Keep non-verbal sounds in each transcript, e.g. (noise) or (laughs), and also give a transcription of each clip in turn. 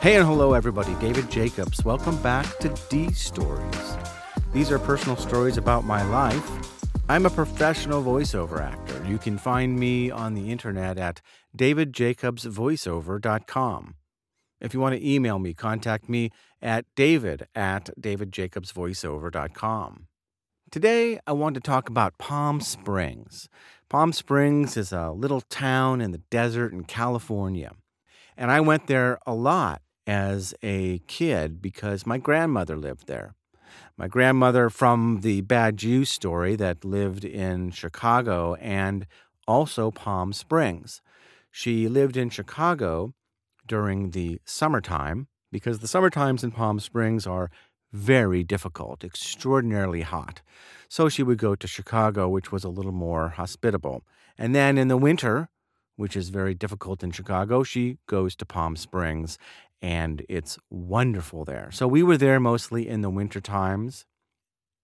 Hey and hello, everybody. David Jacobs. Welcome back to D Stories. These are personal stories about my life. I'm a professional voiceover actor. You can find me on the internet at davidjacobsvoiceover.com. If you want to email me, contact me at david at davidjacobsvoiceover.com. Today, I want to talk about Palm Springs. Palm Springs is a little town in the desert in California. And I went there a lot as a kid because my grandmother lived there. My grandmother from the Bad Jews story that lived in Chicago and also Palm Springs. She lived in Chicago during the summertime because the summer times in Palm Springs are very difficult, extraordinarily hot. So she would go to Chicago, which was a little more hospitable. And then in the winter, which is very difficult in Chicago, she goes to Palm Springs and it's wonderful there. So we were there mostly in the winter times,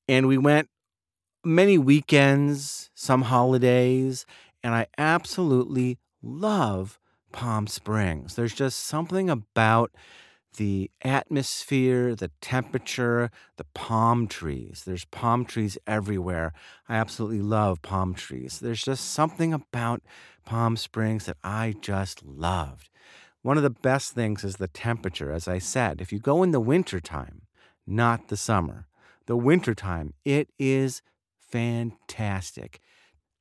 and we went many weekends, some holidays, and I absolutely love Palm Springs. There's just something about the atmosphere, the temperature, the palm trees. There's palm trees everywhere. I absolutely love palm trees. There's just something about Palm Springs that I just loved. One of the best things is the temperature, as I said. If you go in the wintertime, not the summer, the wintertime, it is fantastic.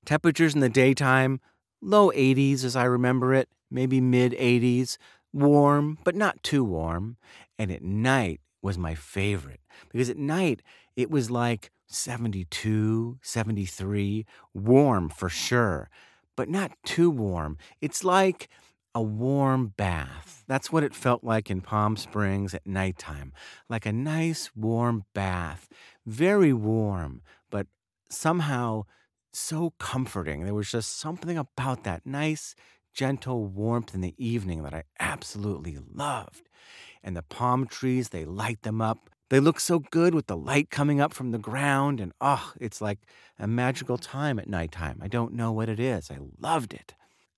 Temperatures in the daytime, low 80s as I remember it, maybe mid 80s, warm, but not too warm. And at night was my favorite because at night it was like 72, 73, warm for sure, but not too warm. It's like a warm bath. That's what it felt like in Palm Springs at nighttime. Like a nice warm bath. Very warm, but somehow so comforting. There was just something about that nice, gentle warmth in the evening that I absolutely loved. And the palm trees, they light them up. They look so good with the light coming up from the ground. And oh, it's like a magical time at nighttime. I don't know what it is. I loved it.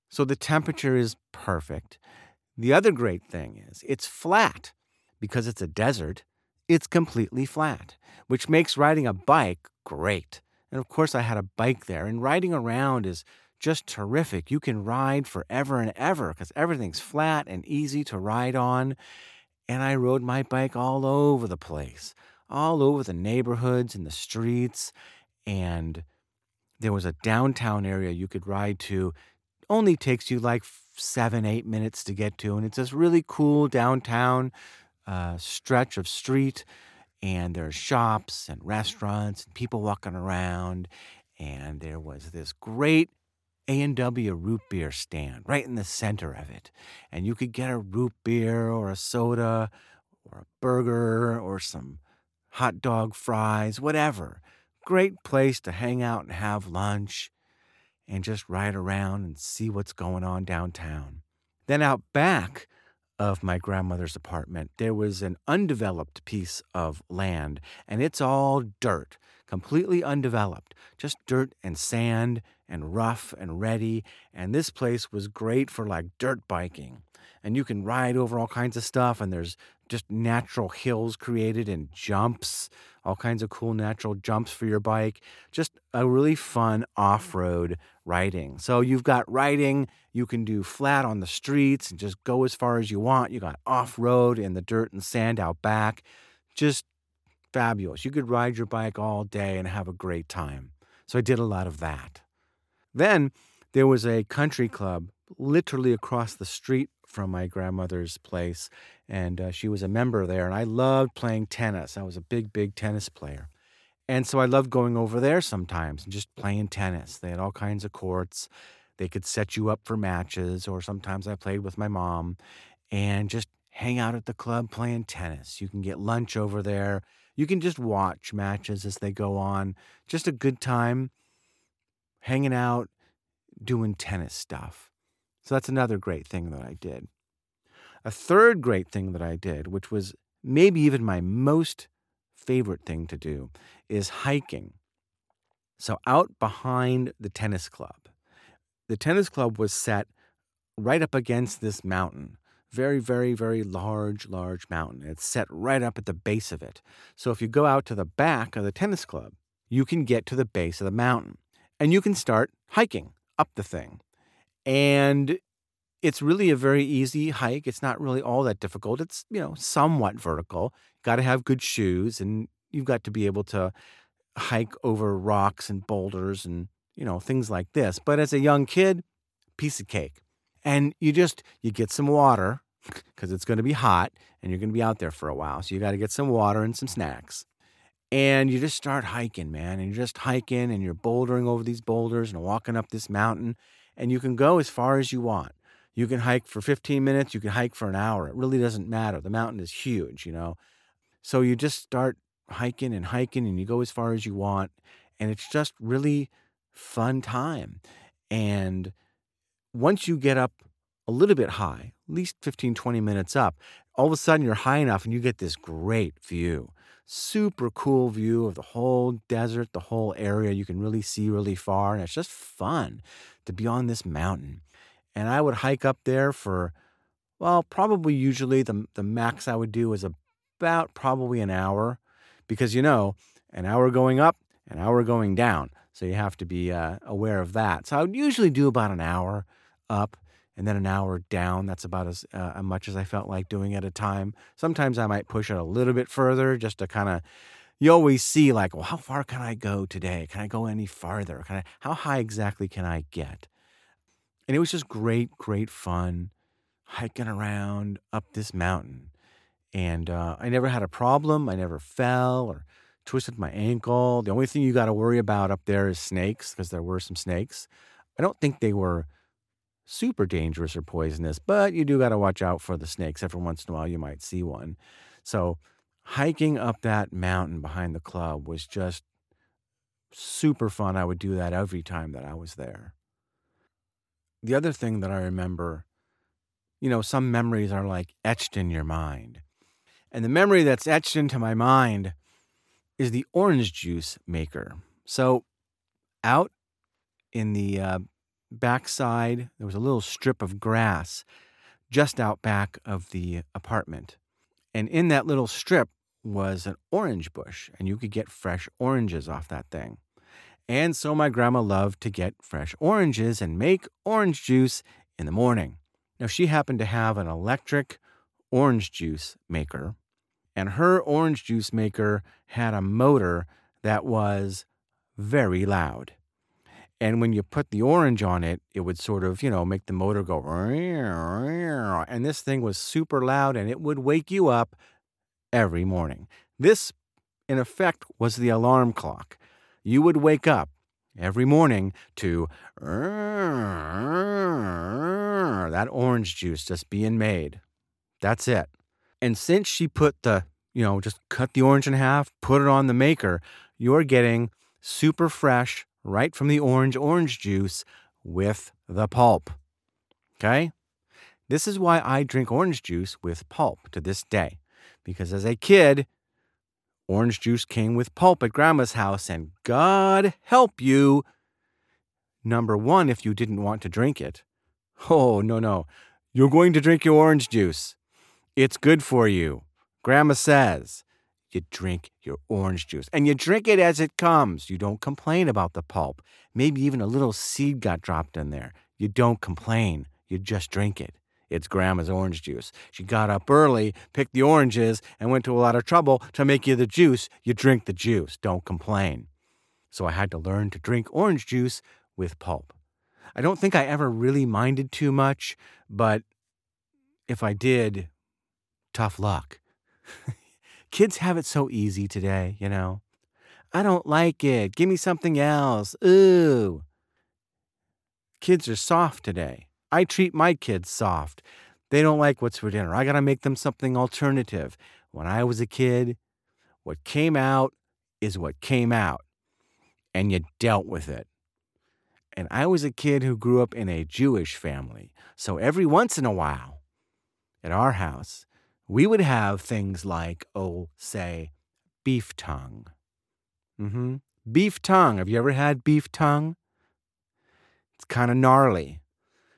So the temperature is perfect. The other great thing is it's flat. Because it's a desert, it's completely flat, which makes riding a bike great. And of course, I had a bike there, and riding around is just terrific. You can ride forever and ever because everything's flat and easy to ride on. And I rode my bike all over the place, all over the neighborhoods and the streets. And there was a downtown area you could ride to only takes you like seven, eight minutes to get to. And it's this really cool downtown uh, stretch of street. And there's shops and restaurants and people walking around. And there was this great A&W root beer stand right in the center of it. And you could get a root beer or a soda or a burger or some hot dog fries, whatever. Great place to hang out and have lunch and just ride around and see what's going on downtown. Then out back of my grandmother's apartment, there was an undeveloped piece of land, and it's all dirt, completely undeveloped, just dirt and sand and rough and ready. And this place was great for like dirt biking. And you can ride over all kinds of stuff, and there's just natural hills created and jumps, all kinds of cool natural jumps for your bike. Just a really fun off road riding. So you've got riding, you can do flat on the streets and just go as far as you want. You got off road in the dirt and sand out back. Just fabulous. You could ride your bike all day and have a great time. So I did a lot of that. Then there was a country club literally across the street from my grandmother's place, and uh, she was a member there. And I loved playing tennis. I was a big, big tennis player. And so I loved going over there sometimes and just playing tennis. They had all kinds of courts. They could set you up for matches, or sometimes I played with my mom and just hang out at the club playing tennis. You can get lunch over there. You can just watch matches as they go on. Just a good time hanging out, doing tennis stuff. So that's another great thing that I did. A third great thing that I did, which was maybe even my most favorite thing to do, is hiking. So, out behind the tennis club, the tennis club was set right up against this mountain. Very, very, very large, large mountain. It's set right up at the base of it. So if you go out to the back of the tennis club, you can get to the base of the mountain and you can start hiking up the thing. And it's really a very easy hike. It's not really all that difficult. It's, you know, somewhat vertical. Got to have good shoes and you've got to be able to hike over rocks and boulders and, you know, things like this. But as a young kid, piece of cake. And you just you get some water (laughs) because it's going to be hot and you're going to be out there for a while. So you got to get some water and some snacks. And you just start hiking, man. And you're just hiking and you're bouldering over these boulders and walking up this mountain. And you can go as far as you want. You can hike for 15 minutes, you can hike for an hour. It really doesn't matter. The mountain is huge, you know. So you just start hiking and hiking and you go as far as you want. And it's just really fun time. And once you get up a little bit high, at least 15, 20 minutes up, all of a sudden you're high enough and you get this great view. Super cool view of the whole desert, the whole area. You can really see really far, and it's just fun to be on this mountain. And I would hike up there for, well, probably usually the, the max I would do is about probably an hour because, you know, an hour going up, an hour going down. So you have to be uh, aware of that. So I would usually do about an hour up and then an hour down. That's about as uh, much as I felt like doing at a time. Sometimes I might push it a little bit further just to kind of. You always see like, well, how far can I go today? Can I go any farther? Can I? How high exactly can I get? And it was just great, great fun hiking around up this mountain. And uh, I never had a problem. I never fell or twisted my ankle. The only thing you got to worry about up there is snakes because there were some snakes. I don't think they were super dangerous or poisonous, but you do got to watch out for the snakes. Every once in a while, you might see one. So, hiking up that mountain behind the club was just super fun. I would do that every time that I was there. The other thing that I remember, you know, some memories are like etched in your mind. And the memory that's etched into my mind is the orange juice maker. So, out in the uh, backside, there was a little strip of grass just out back of the apartment. And in that little strip was an orange bush, and you could get fresh oranges off that thing. And so my grandma loved to get fresh oranges and make orange juice in the morning. Now, she happened to have an electric orange juice maker, and her orange juice maker had a motor that was very loud. And when you put the orange on it, it would sort of, you know, make the motor go. (laughs) And this thing was super loud and it would wake you up every morning. This, in effect, was the alarm clock. You would wake up every morning to (laughs) that orange juice just being made. That's it. And since she put the, you know, just cut the orange in half, put it on the maker, you're getting super fresh, right from the orange orange juice with the pulp. Okay? This is why I drink orange juice with pulp to this day. Because as a kid, orange juice came with pulp at grandma's house, and God help you. Number one, if you didn't want to drink it. Oh, no, no. You're going to drink your orange juice. It's good for you. Grandma says you drink your orange juice and you drink it as it comes. You don't complain about the pulp. Maybe even a little seed got dropped in there. You don't complain. You just drink it. It's grandma's orange juice. She got up early, picked the oranges, and went to a lot of trouble to make you the juice. You drink the juice. Don't complain. So I had to learn to drink orange juice with pulp. I don't think I ever really minded too much, but if I did, tough luck. (laughs) Kids have it so easy today, you know. I don't like it. Give me something else. Ooh. Kids are soft today. I treat my kids soft. They don't like what's for dinner. I got to make them something alternative. When I was a kid, what came out is what came out, and you dealt with it. And I was a kid who grew up in a Jewish family. So every once in a while, at our house, we would have things like, oh, say, beef tongue. Mm-hmm. Beef tongue. Have you ever had beef tongue? It's kind of gnarly.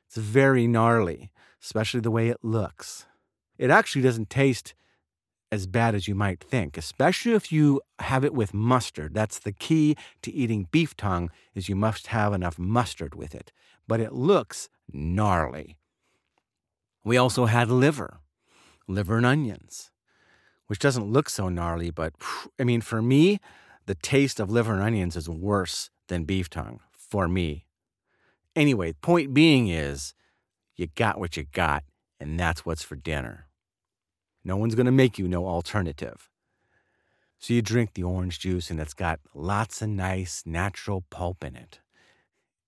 It's very gnarly, especially the way it looks. it actually doesn't taste as bad as you might think, especially if you have it with mustard. That's the key to eating beef tongue is you must have enough mustard with it. But it looks gnarly. We also had liver, liver and onions, which doesn't look so gnarly, but I mean, for me, the taste of liver and onions is worse than beef tongue for me. Anyway, point being is you got what you got, and that's what's for dinner. No one's going to make you no alternative. So you drink the orange juice, and it's got lots of nice natural pulp in it.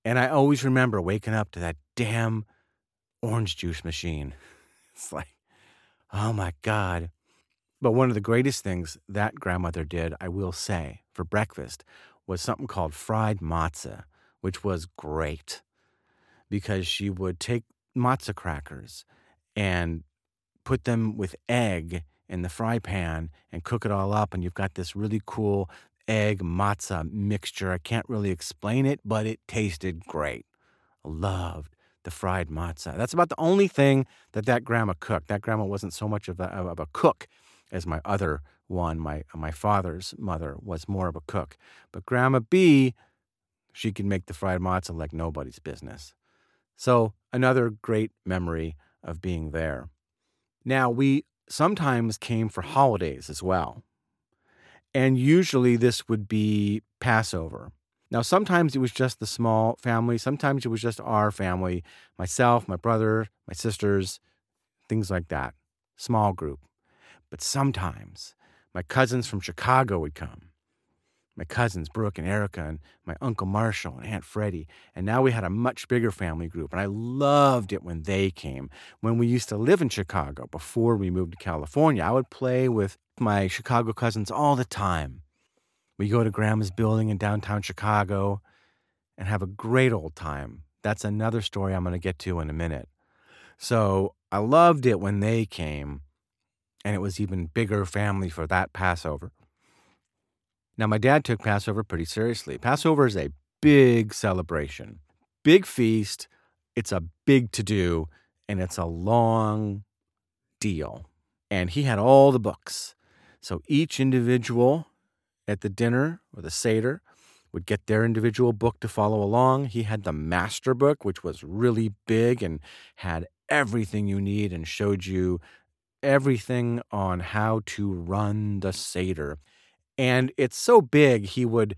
And I always remember waking up to that damn orange juice machine. (laughs) It's like, oh my God. But one of the greatest things that grandmother did, I will say, for breakfast was something called fried matzah, which was great because she would take matzah crackers and put them with egg in the fry pan and cook it all up. And you've got this really cool egg matzah mixture. I can't really explain it, but it tasted great. Loved the fried matzah. That's about the only thing that that grandma cooked. That grandma wasn't so much of a, of a cook as my other one. My, my father's mother was more of a cook. But Grandma B, she could make the fried matzah like nobody's business. So, another great memory of being there. Now, we sometimes came for holidays as well. And usually this would be Passover. Now, sometimes it was just the small family, sometimes it was just our family myself, my brother, my sisters, things like that. Small group. But sometimes my cousins from Chicago would come. My cousins, Brooke and Erica, and my Uncle Marshall and Aunt Freddie. And now we had a much bigger family group. And I loved it when they came. When we used to live in Chicago before we moved to California, I would play with my Chicago cousins all the time. We go to Grandma's building in downtown Chicago and have a great old time. That's another story I'm going to get to in a minute. So I loved it when they came, and it was even bigger family for that Passover. Now, my dad took Passover pretty seriously. Passover is a big celebration, big feast. It's a big to do, and it's a long deal. And he had all the books. So each individual at the dinner or the Seder would get their individual book to follow along. He had the master book, which was really big and had everything you need and showed you everything on how to run the Seder. And it's so big, he would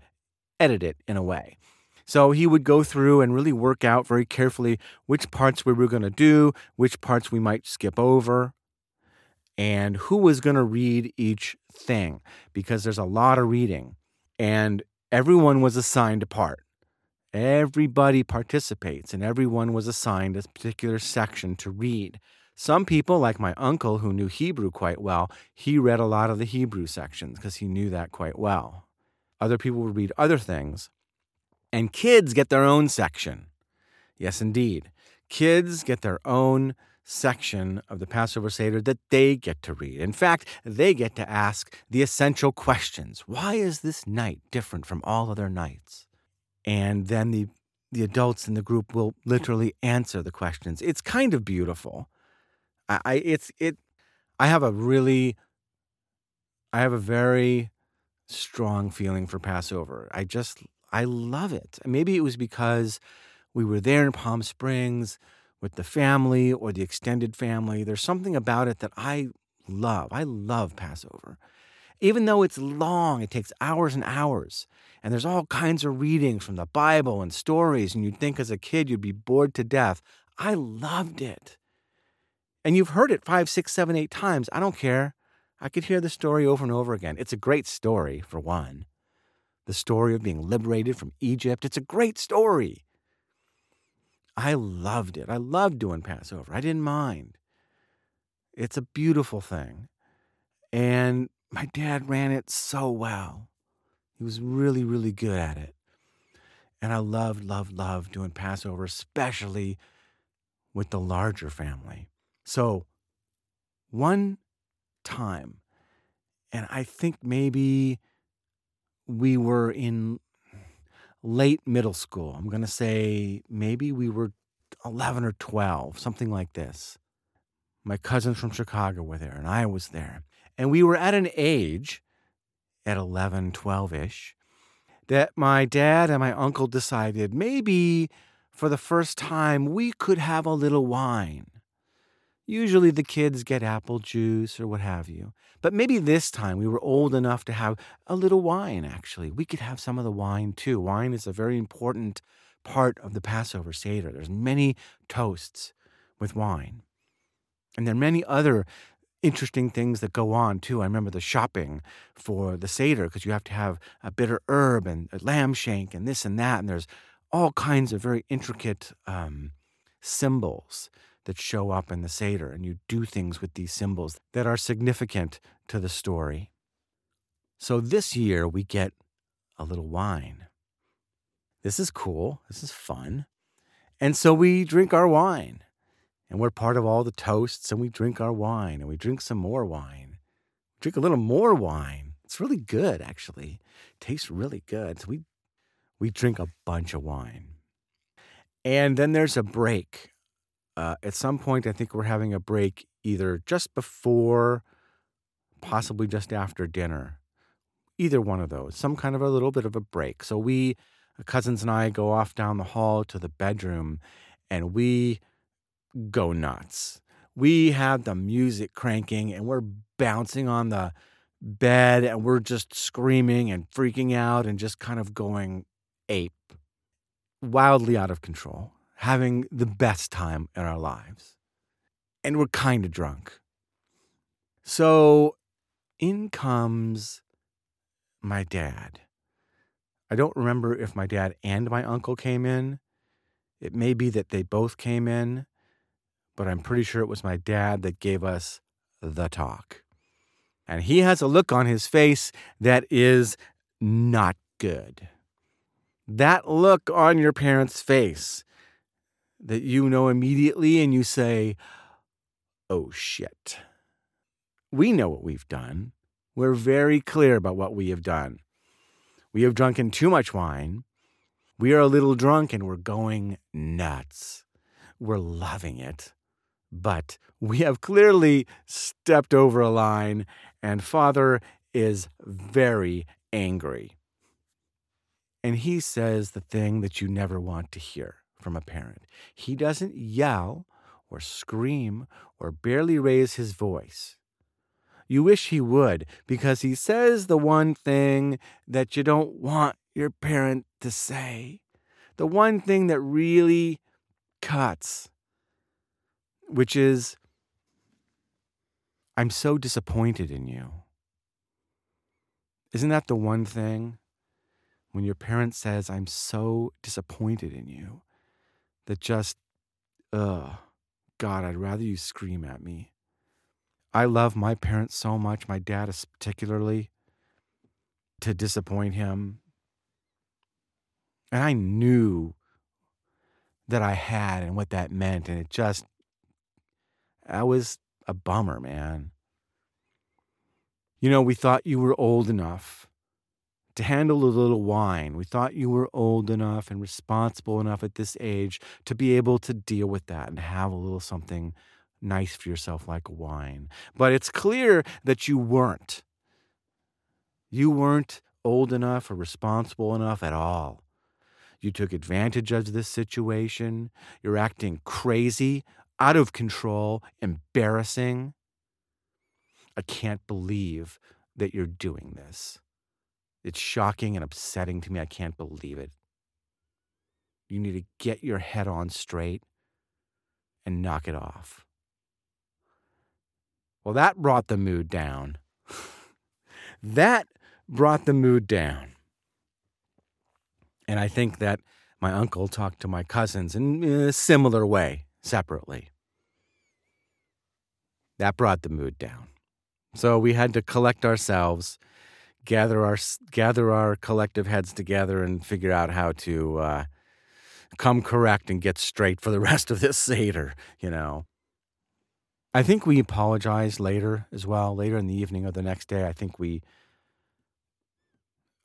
edit it in a way. So he would go through and really work out very carefully which parts we were going to do, which parts we might skip over and who was going to read each thing because there's a lot of reading and everyone was assigned a part. Everybody participates and everyone was assigned a particular section to read. Some people, like my uncle who knew Hebrew quite well, he read a lot of the Hebrew sections because he knew that quite well. Other people would read other things. And kids get their own section. Yes, indeed. Kids get their own section of the Passover Seder that they get to read. In fact, they get to ask the essential questions. Why is this night different from all other nights? And then the the adults in the group will literally answer the questions. It's kind of beautiful. I, I it's it I have a really I have a very strong feeling for Passover. I just I love it. Maybe it was because we were there in Palm Springs with the family or the extended family. There's something about it that I love. I love Passover. Even though it's long, it takes hours and hours. And there's all kinds of readings from the Bible and stories, and you'd think as a kid you'd be bored to death. I loved it. And you've heard it five, six, seven, eight times. I don't care. I could hear the story over and over again. It's a great story, for one. The story of being liberated from Egypt. It's a great story. I loved it. I loved doing Passover. I didn't mind. It's a beautiful thing. And my dad ran it so well. He was really, really good at it. And I loved, loved, loved doing Passover, especially with the larger family. So, one time, and I think maybe we were in late middle school. I'm going to say maybe we were 11 or 12, something like this. My cousins from Chicago were there, and I was there. And we were at an age, at 11, 12 ish, that my dad and my uncle decided maybe for the first time we could have a little wine. Usually the kids get apple juice or what have you. But maybe this time we were old enough to have a little wine, actually. We could have some of the wine too. Wine is a very important part of the Passover Seder. There's many toasts with wine. And there are many other interesting things that go on too. I remember the shopping for the Seder because you have to have a bitter herb and a lamb shank and this and that. And there's all kinds of very intricate um, symbols that show up in the Seder, and you do things with these symbols that are significant to the story. So this year we get a little wine. This is cool. This is fun. And so we drink our wine, and we're part of all the toasts, and we drink our wine, and we drink some more wine. Drink a little more wine. It's really good, actually. Tastes really good. So we we drink a bunch of wine. And then there's a break uh, at some point, I think we're having a break either just before, possibly just after dinner. Either one of those, some kind of a little bit of a break. So we, uh, cousins and I, go off down the hall to the bedroom and we go nuts. We have the music cranking and we're bouncing on the bed and we're just screaming and freaking out and just kind of going ape, wildly out of control having the best time in our lives. And we're kind of drunk. So in comes my dad. I don't remember if my dad and my uncle came in. It may be that they both came in, but I'm pretty sure it was my dad that gave us the talk. And he has a look on his face that is not good. That look on your parents' face that you know immediately and you say, oh shit. We know what we've done. We're very clear about what we have done. We have drunken too much wine. We are a little drunk and we're going nuts. We're loving it. But we have clearly stepped over a line, and Father is very angry. And he says the thing that you never want to hear from a parent. He doesn't yell or scream or barely raise his voice. You wish he would because he says the one thing that you don't want your parent to say, the one thing that really cuts, which is, I'm so disappointed in you. Isn't that the one thing? When your parent says, I'm so disappointed in you, that just, ugh, God, I'd rather you scream at me. I love my parents so much, my dad is particularly, to disappoint him. And I knew that I had and what that meant. And it just, I was a bummer, man. You know, we thought you were old enough to handle a little wine. We thought you were old enough and responsible enough at this age to be able to deal with that and have a little something nice for yourself like wine. But it's clear that you weren't. You weren't old enough or responsible enough at all. You took advantage of this situation. You're acting crazy, out of control, embarrassing. I can't believe that you're doing this. It's shocking and upsetting to me. I can't believe it. You need to get your head on straight and knock it off. Well, that brought the mood down. (laughs) that brought the mood down. And I think that my uncle talked to my cousins in a similar way, separately. That brought the mood down. So we had to collect ourselves gather our gather our collective heads together and figure out how to uh, come correct and get straight for the (laughs) rest of this seder. You know. I think we apologized later as well. Later in the evening or the next day, I think we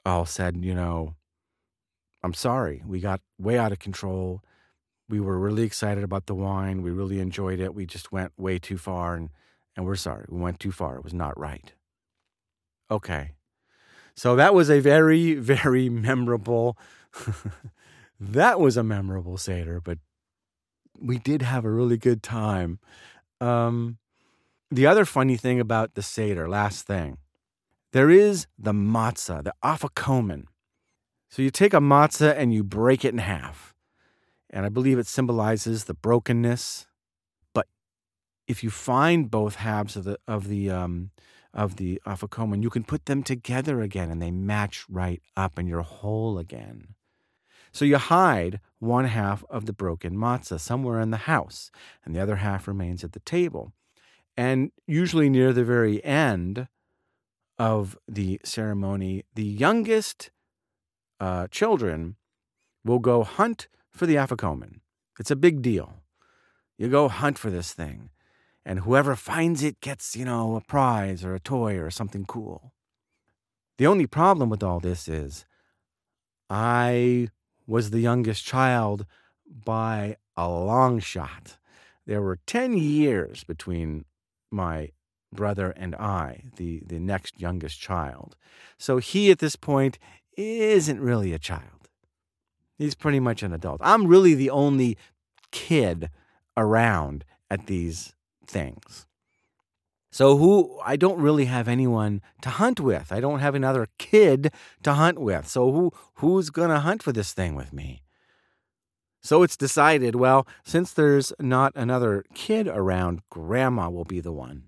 all said, you know, I'm sorry. We got way out of control. we were really excited about the wine. We really enjoyed it. We just went way too far and, and we're sorry. We went too far. It was not right. Okay. So that was a very, very memorable, (laughs) that was a memorable Seder, but we did have a really good time. Um, the other funny thing about the Seder, last thing, there is the matzah, the afikomen. So you take a matzah and you break it in half. And I believe it symbolizes the brokenness. But if you find both halves of the of the um, of the afikomen, you can put them together again and they match right up and you're whole again. So you hide one half of the broken matzah somewhere in the house, and the other half remains at the table. And usually near the very end of the ceremony, the youngest uh, children will go hunt for the afikomen. It's a big deal. You go hunt for this thing, and whoever finds it gets, you know, a prize or a toy or something cool. The only problem with all this is I was the youngest child by a long shot. There were 10 years between my brother and I, the, the next youngest child. So he at this point isn't really a child. He's pretty much an adult. I'm really the only kid around at these things. So who I don't really have anyone to hunt with. I don't have another kid to hunt with. So who who's going to hunt for this thing with me? So it's decided, well, since there's not another kid around, grandma will be the one.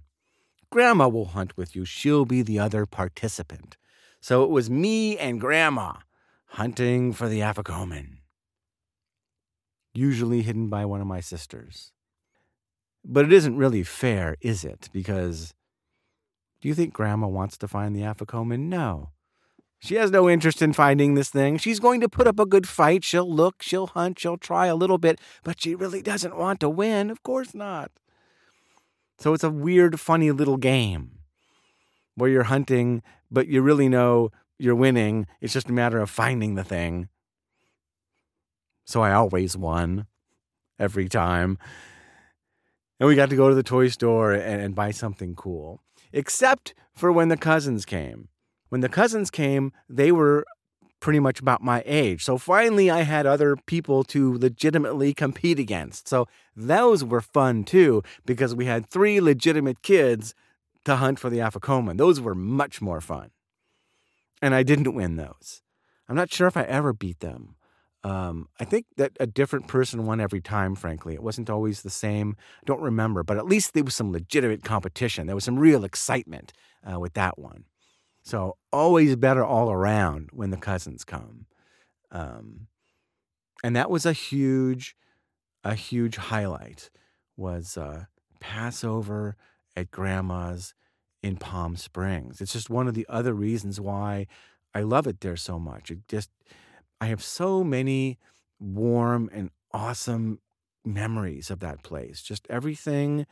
Grandma will hunt with you. She'll be the other participant. So it was me and grandma hunting for the afikomen, usually hidden by one of my sisters. But it isn't really fair, is it? Because do you think grandma wants to find the afikomen? No. She has no interest in finding this thing. She's going to put up a good fight. She'll look, she'll hunt, she'll try a little bit, but she really doesn't want to win. Of course not. So it's a weird, funny little game where you're hunting, but you really know you're winning. It's just a matter of finding the thing. So I always won every time. And we got to go to the toy store and, and buy something cool, except for when the cousins came when the cousins came, they were pretty much about my age. So finally, I had other people to legitimately compete against. So those were fun too, because we had three legitimate kids to hunt for the Afikoman. Those were much more fun. And I didn't win those. I'm not sure if I ever beat them. Um, I think that a different person won every time, frankly. It wasn't always the same. I don't remember, but at least there was some legitimate competition. There was some real excitement uh, with that one. So always better all around when the cousins come. Um, and that was a huge, a huge highlight was uh, Passover at grandma's in Palm Springs. It's just one of the other reasons why I love it there so much. It just, I have so many warm and awesome memories of that place. Just everything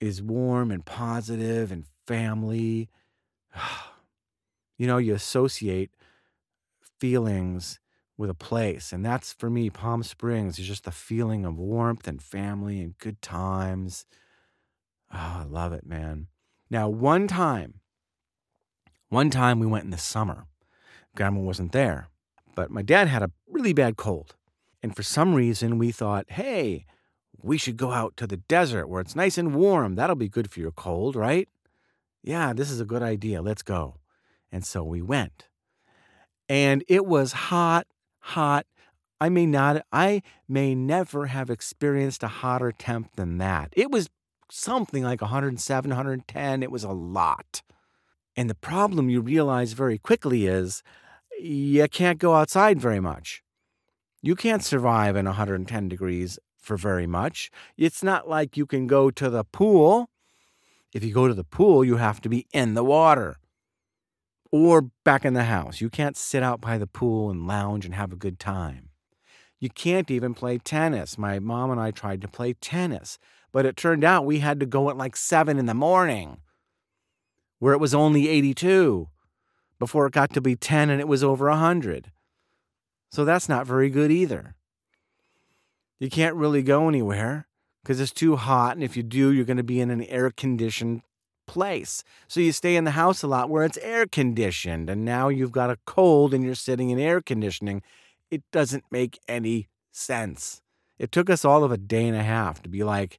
is warm and positive and family. (sighs) you know, you associate feelings with a place. And that's for me, Palm Springs is just the feeling of warmth and family and good times. Oh, I love it, man. Now, one time, one time we went in the summer. Grandma wasn't there, but my dad had a really bad cold. And for some reason, we thought, hey, we should go out to the desert where it's nice and warm. That'll be good for your cold, right? yeah, this is a good idea. Let's go. And so we went. And it was hot, hot. I may not, I may never have experienced a hotter temp than that. It was something like 107, 110. It was a lot. And the problem you realize very quickly is you can't go outside very much. You can't survive in 110 degrees for very much. It's not like you can go to the pool if you go to the pool, you have to be in the water or back in the house. You can't sit out by the pool and lounge and have a good time. You can't even play tennis. My mom and I tried to play tennis, but it turned out we had to go at like seven in the morning where it was only 82 before it got to be 10 and it was over 100. So that's not very good either. You can't really go anywhere because it's too hot. And if you do, you're going to be in an air conditioned place. So you stay in the house a lot where it's air conditioned. And now you've got a cold and you're sitting in air conditioning. It doesn't make any sense. It took us all of a day and a half to be like,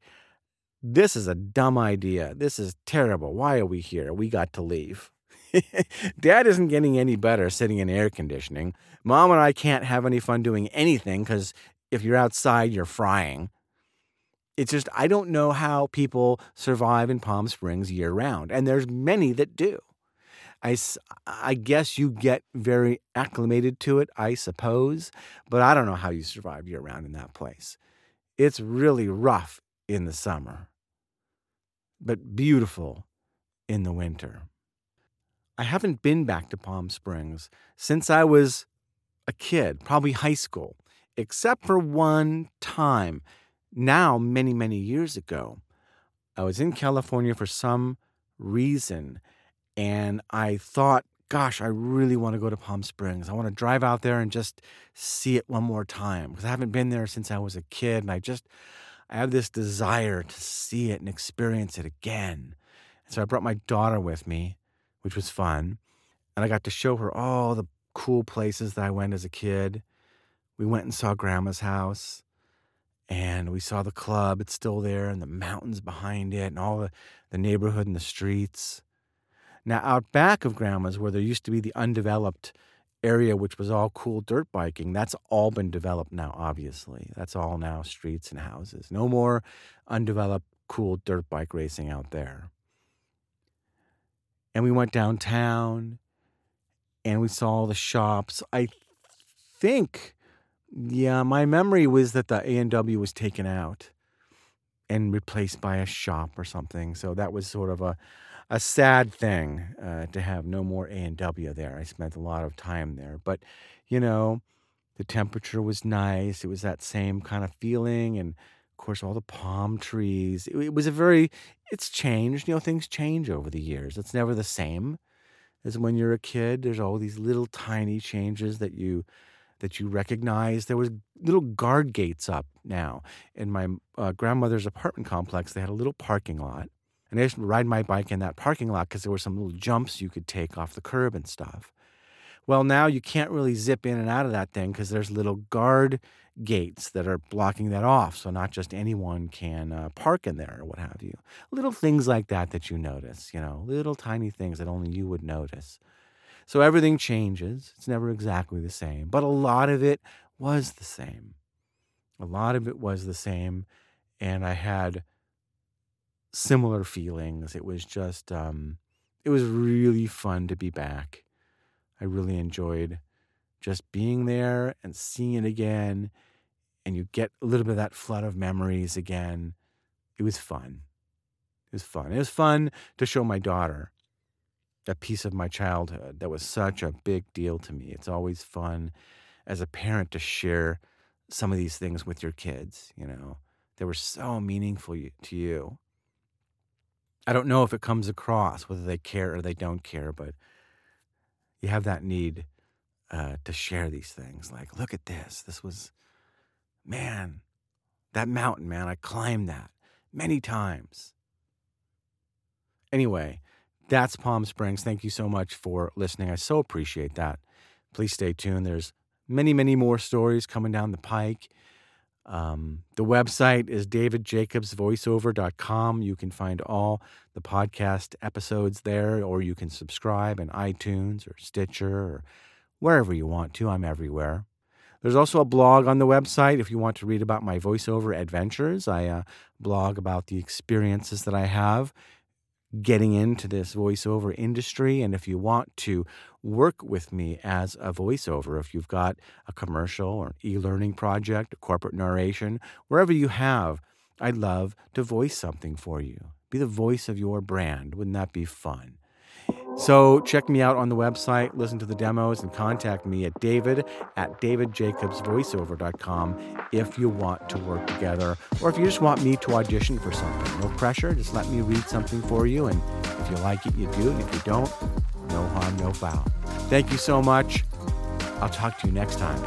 this is a dumb idea. This is terrible. Why are we here? We got to leave. (laughs) Dad isn't getting any better sitting in air conditioning. Mom and I can't have any fun doing anything because if you're outside, you're frying. It's just, I don't know how people survive in Palm Springs year round. And there's many that do. I, I guess you get very acclimated to it, I suppose, but I don't know how you survive year round in that place. It's really rough in the summer, but beautiful in the winter. I haven't been back to Palm Springs since I was a kid, probably high school, except for one time, now many, many years ago. I was in California for some reason, and I thought, gosh, I really want to go to Palm Springs. I want to drive out there and just see it one more time because I haven't been there since I was a kid, and I just I have this desire to see it and experience it again. And So I brought my daughter with me which was fun. And I got to show her all the cool places that I went as a kid. We went and saw grandma's house and we saw the club. It's still there and the mountains behind it and all the, the neighborhood and the streets. Now, out back of grandma's, where there used to be the undeveloped area, which was all cool dirt biking, that's all been developed now, obviously. That's all now streets and houses. No more undeveloped, cool dirt bike racing out there and we went downtown and we saw all the shops. I think, yeah, my memory was that the A and W was taken out and replaced by a shop or something. So that was sort of a a sad thing uh, to have no more A and W there. I spent a lot of time there, but you know, the temperature was nice. It was that same kind of feeling, and of course, all the palm trees. It, it was a very, it's changed. You know, things change over the years. It's never the same as when you're a kid. There's all these little tiny changes that you that you recognize. There was little guard gates up now in my uh, grandmother's apartment complex. They had a little parking lot, and I used to ride my bike in that parking lot because there were some little jumps you could take off the curb and stuff. Well, now you can't really zip in and out of that thing because there's little guard gates that are blocking that off. So not just anyone can uh, park in there or what have you. Little things like that that you notice, you know, little tiny things that only you would notice. So everything changes. It's never exactly the same, but a lot of it was the same. A lot of it was the same. And I had similar feelings. It was just, um, it was really fun to be back. I really enjoyed just being there and seeing it again. And you get a little bit of that flood of memories again. It was fun. It was fun. It was fun to show my daughter a piece of my childhood that was such a big deal to me. It's always fun as a parent to share some of these things with your kids, you know. They were so meaningful to you. I don't know if it comes across whether they care or they don't care, but you have that need uh, to share these things. Like, look at this. This was, man, that mountain, man. I climbed that many times. Anyway, that's Palm Springs. Thank you so much for listening. I so appreciate that. Please stay tuned. There's many, many more stories coming down the pike. Um, the website is davidjacobsvoiceover.com. You can find all the podcast episodes there, or you can subscribe in iTunes or Stitcher or wherever you want to. I'm everywhere. There's also a blog on the website if you want to read about my voiceover adventures. I uh, blog about the experiences that I have getting into this voiceover industry. And if you want to work with me as a voiceover, if you've got a commercial or e learning project, a corporate narration, wherever you have, I'd love to voice something for you. Be the voice of your brand. Wouldn't that be fun? So check me out on the website, listen to the demos, and contact me at david at davidjacobsvoiceover.com if you want to work together or if you just want me to audition for something. No pressure, just let me read something for you, and if you like it, you do, and if you don't, no harm, no foul. Thank you so much. I'll talk to you next time.